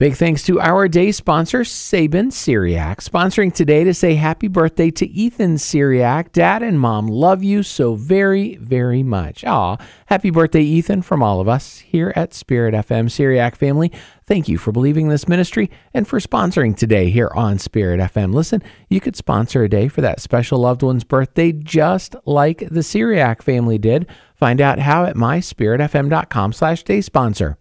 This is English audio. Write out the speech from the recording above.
Big thanks to our day sponsor, Sebin Cyriac, sponsoring today to say happy birthday to Ethan Cyriac. Dad and mom love you so very, very much. Aw, happy birthday, Ethan, from all of us here at Spirit FM Cyriac family. Thank you for believing this ministry and for sponsoring today here on Spirit FM. Listen, you could sponsor a day for that special loved one's birthday just like the Cyriac family did. Find out how at myspiritfm.com slash day sponsor.